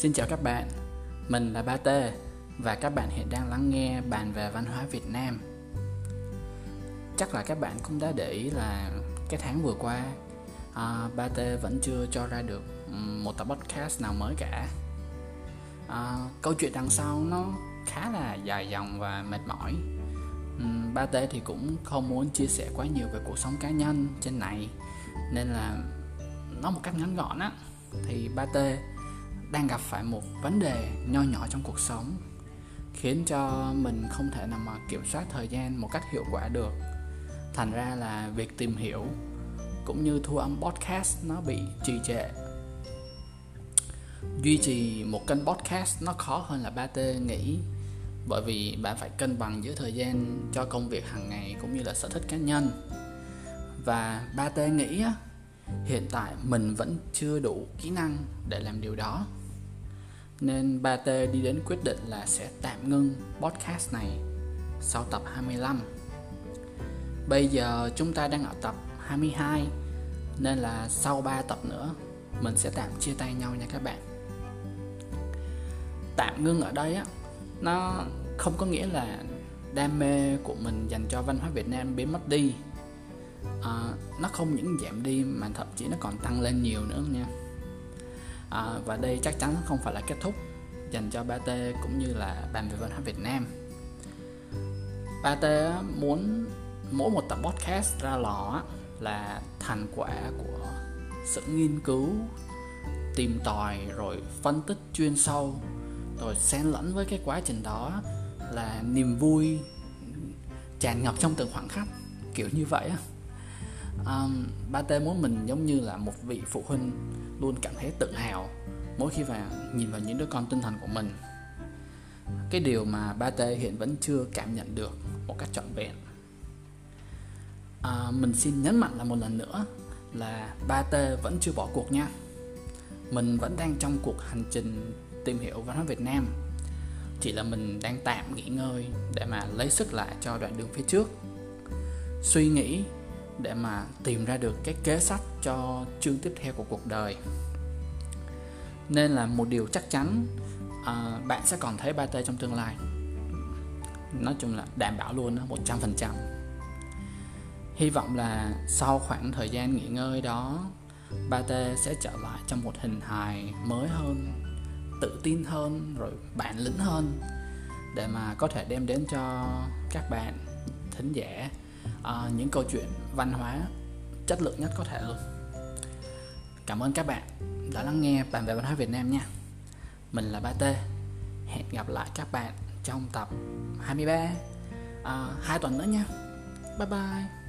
Xin chào các bạn, mình là Ba Tê và các bạn hiện đang lắng nghe bàn về văn hóa Việt Nam. Chắc là các bạn cũng đã để ý là cái tháng vừa qua à, Ba Tê vẫn chưa cho ra được một tập podcast nào mới cả. À, câu chuyện đằng sau nó khá là dài dòng và mệt mỏi. Ba Tê thì cũng không muốn chia sẻ quá nhiều về cuộc sống cá nhân trên này nên là nó một cách ngắn gọn á thì Ba Tê đang gặp phải một vấn đề nho nhỏ trong cuộc sống, khiến cho mình không thể nào mà kiểm soát thời gian một cách hiệu quả được. Thành ra là việc tìm hiểu cũng như thu âm podcast nó bị trì trệ. Duy trì một kênh podcast nó khó hơn là ba t nghĩ, bởi vì bạn phải cân bằng giữa thời gian cho công việc hàng ngày cũng như là sở thích cá nhân. Và ba t nghĩ hiện tại mình vẫn chưa đủ kỹ năng để làm điều đó nên ba t đi đến quyết định là sẽ tạm ngưng podcast này sau tập 25 Bây giờ chúng ta đang ở tập 22 Nên là sau 3 tập nữa Mình sẽ tạm chia tay nhau nha các bạn. Tạm ngưng ở đây á Nó không có nghĩa là đam mê của mình dành cho văn hóa Việt Nam biến mất đi. À, Nó không những giảm đi mà thậm chí nó còn tăng lên nhiều nữa nha à, và đây chắc chắn không phải là kết thúc dành cho ba t cũng như là bàn về văn hóa Việt Nam. ba t muốn mỗi một tập podcast ra lò là thành quả của sự nghiên cứu tìm tòi rồi phân tích chuyên sâu rồi xen lẫn với cái quá trình đó là niềm vui tràn ngập trong từng khoảng khắc kiểu như vậy á um, ba t muốn mình giống như là một vị phụ huynh luôn cảm thấy tự hào mỗi khi vào nhìn vào những đứa con tinh thần của mình. Cái điều mà ba t hiện vẫn chưa cảm nhận được một cách trọn vẹn. À, mình xin nhấn mạnh là một lần nữa là ba t vẫn chưa bỏ cuộc nha. Mình vẫn đang trong cuộc hành trình tìm hiểu văn hóa việt nam. Chỉ là mình đang tạm nghỉ ngơi để mà lấy sức lại cho đoạn đường phía trước. Suy nghĩ để mà tìm ra được cái kế sách cho chương tiếp theo của cuộc đời. Nên là một điều chắc chắn uh, bạn sẽ còn thấy ba t trong tương lai. Nói chung là đảm bảo luôn đó, 100% hy vọng là sau khoảng thời gian nghỉ ngơi đó ba t sẽ trở lại trong một hình hài mới hơn tự tin hơn rồi bản lĩnh hơn để mà có thể đem đến cho các bạn thính giả uh, những câu chuyện văn hóa chất lượng nhất có thể luôn. Cảm ơn các bạn đã lắng nghe bàn về văn hóa Việt Nam nha. Mình là Ba T hẹn gặp lại các bạn trong tập 23 à, hai tuần nữa nha. Bye bye.